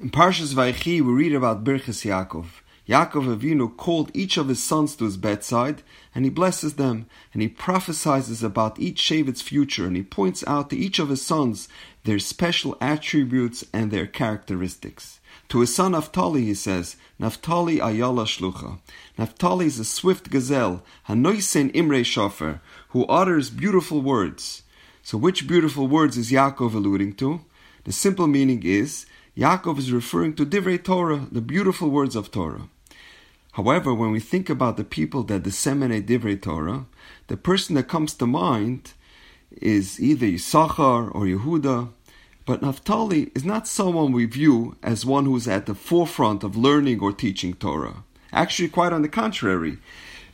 In Parshas Vayechi, we read about Birchas Yaakov. Yaakov Avinu called each of his sons to his bedside, and he blesses them, and he prophesies about each Shevet's future, and he points out to each of his sons their special attributes and their characteristics. To his son Naphtali, he says, Naphtali ayala shlucha. Naphtali is a swift gazelle, hanoisen imre shofer, who utters beautiful words. So which beautiful words is Yaakov alluding to? The simple meaning is Yaakov is referring to Divrei Torah, the beautiful words of Torah. However, when we think about the people that disseminate Divrei Torah, the person that comes to mind is either Yisachar or Yehuda, but Naphtali is not someone we view as one who's at the forefront of learning or teaching Torah. Actually, quite on the contrary.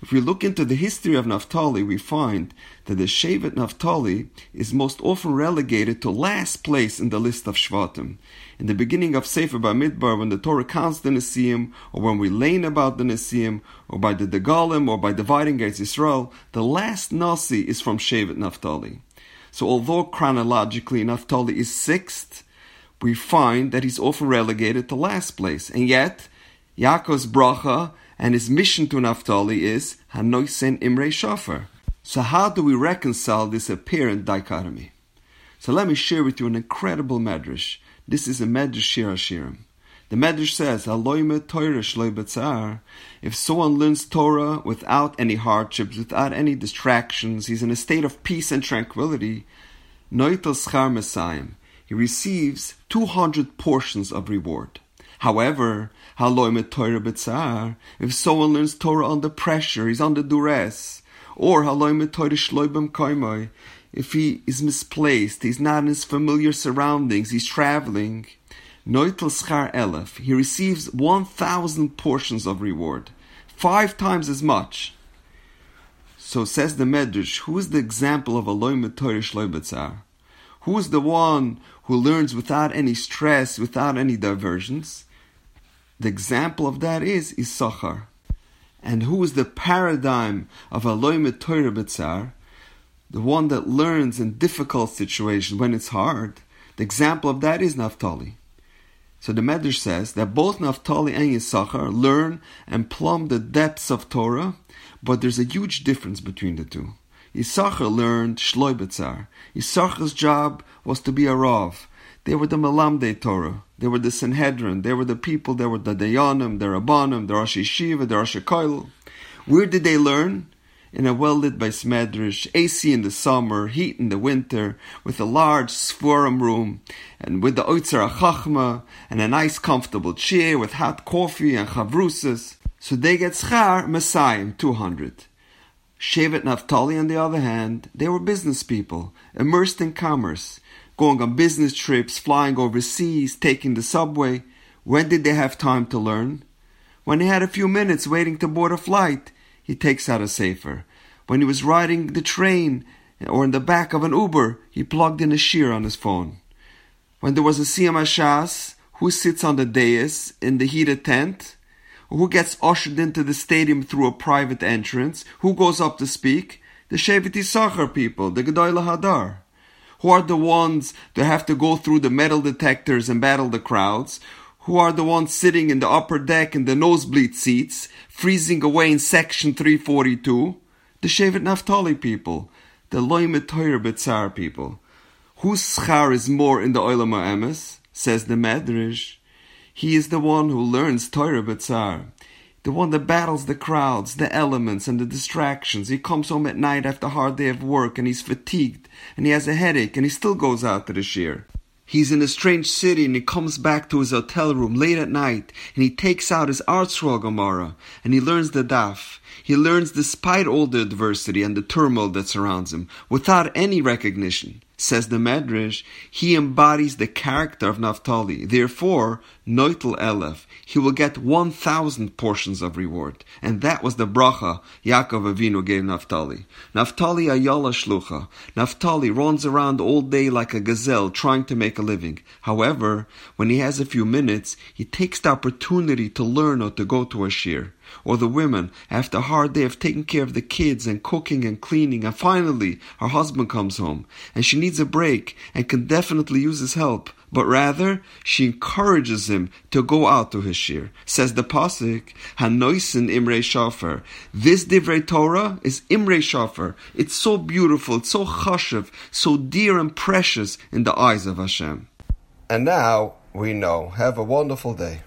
If we look into the history of Naphtali, we find that the Shevet Naphtali is most often relegated to last place in the list of Shvatim. In the beginning of Sefer Bamidbar, when the Torah counts the Nesiim, or when we learn about the Nesiim, or by the Degalim, or by dividing against Israel, the last Nasi is from Shevet Naphtali. So although chronologically Naphtali is sixth, we find that he's often relegated to last place. And yet, Yaakov's bracha and his mission to Naphtali is Hanoisen Imre Shofar. So how do we reconcile this apparent dichotomy? So let me share with you an incredible medrash. This is a medrash Shir Hashirim. The medrash says, Aloime Torah If someone learns Torah without any hardships, without any distractions, he's in a state of peace and tranquility, Noitel Schar. He receives 200 portions of reward. However, Torah if someone learns Torah under pressure, he's under duress, or Torah if he is misplaced, he's not in his familiar surroundings, he's traveling, Noitel Elef, he receives 1,000 portions of reward, five times as much. So says the Medrash, who is the example of a Loimet Torah Shloibetzar? Who is the one who learns without any stress, without any diversions? The example of that is Issachar. And who is the paradigm of a Loimet Torah Betzar? The one that learns in difficult situations when it's hard. The example of that is Naphtali. So the Medrash says that both Naphtali and Yisachar learn and plumb the depths of Torah, but there's a huge difference between the two. Yisachar learned Shloi Betzar. Yisachar's job was to be a Rav. They were the Malamde Torah. They were the Sanhedrin. They were the people. They were the Dayanim, the Rabbanim, the Rosh Yeshiva, the Rosh Koil. Where did they learn? in a well-lit by Smedrish, AC in the summer, heat in the winter, with a large sforim room, and with the Oitzer Chachma, and a nice comfortable chair with hot coffee and chavrusas. So they get schar Messiah 200. Shevet Naphtali, on the other hand, they were business people, immersed in commerce, going on business trips, flying overseas, taking the subway. When did they have time to learn? When they had a few minutes waiting to board a flight, he takes out a sefer. When he was riding the train or in the back of an Uber, he plugged in a shiur on his phone. When there was a Siyam Shas, who sits on the dais in the heated tent? Who gets ushered into the stadium through a private entrance? Who goes up to speak? The Shevet Yisachar people, the Gedoyle Hadar. Who are the ones that have to go through the metal detectors and battle the crowds? who are the ones sitting in the upper deck in the nosebleed seats, freezing away in section 342, the Shevet Naphtali people, the Loimet Torah Betzar people. Whose schar is more in the Olam Emes? Says the Medrash. He is the one who learns Torah Betzar, the one that battles the crowds, the elements, and the distractions. He comes home at night after a hard day of work and he's fatigued and he has a headache and he still goes out to the shiur. He's in a strange city and he comes back to his hotel room late at night and he takes out his ArtScroll Gemara and he learns the daf. He learns despite all the adversity and the turmoil that surrounds him without any recognition. Says the Medrash, he embodies the character of Naphtali. Therefore, Noitel Elef, he will get 1,000 portions of reward. And that was the bracha Yaakov Avinu gave Naphtali. Naphtali ayala shlucha. Naphtali runs around all day like a gazelle trying to make a living. However, when he has a few minutes, he takes the opportunity to learn or to go to a shir or the women, after a hard day of taking care of the kids and cooking and cleaning, and finally her husband comes home, and she needs a break and can definitely use his help, but rather she encourages him to go out to his shir. Says the pasuk, Hanoisin Imre Shofar. This divrei Torah is Imre Shofar. It's so beautiful, it's so chashiv, so dear and precious in the eyes of Hashem. And now we know. Have a wonderful day.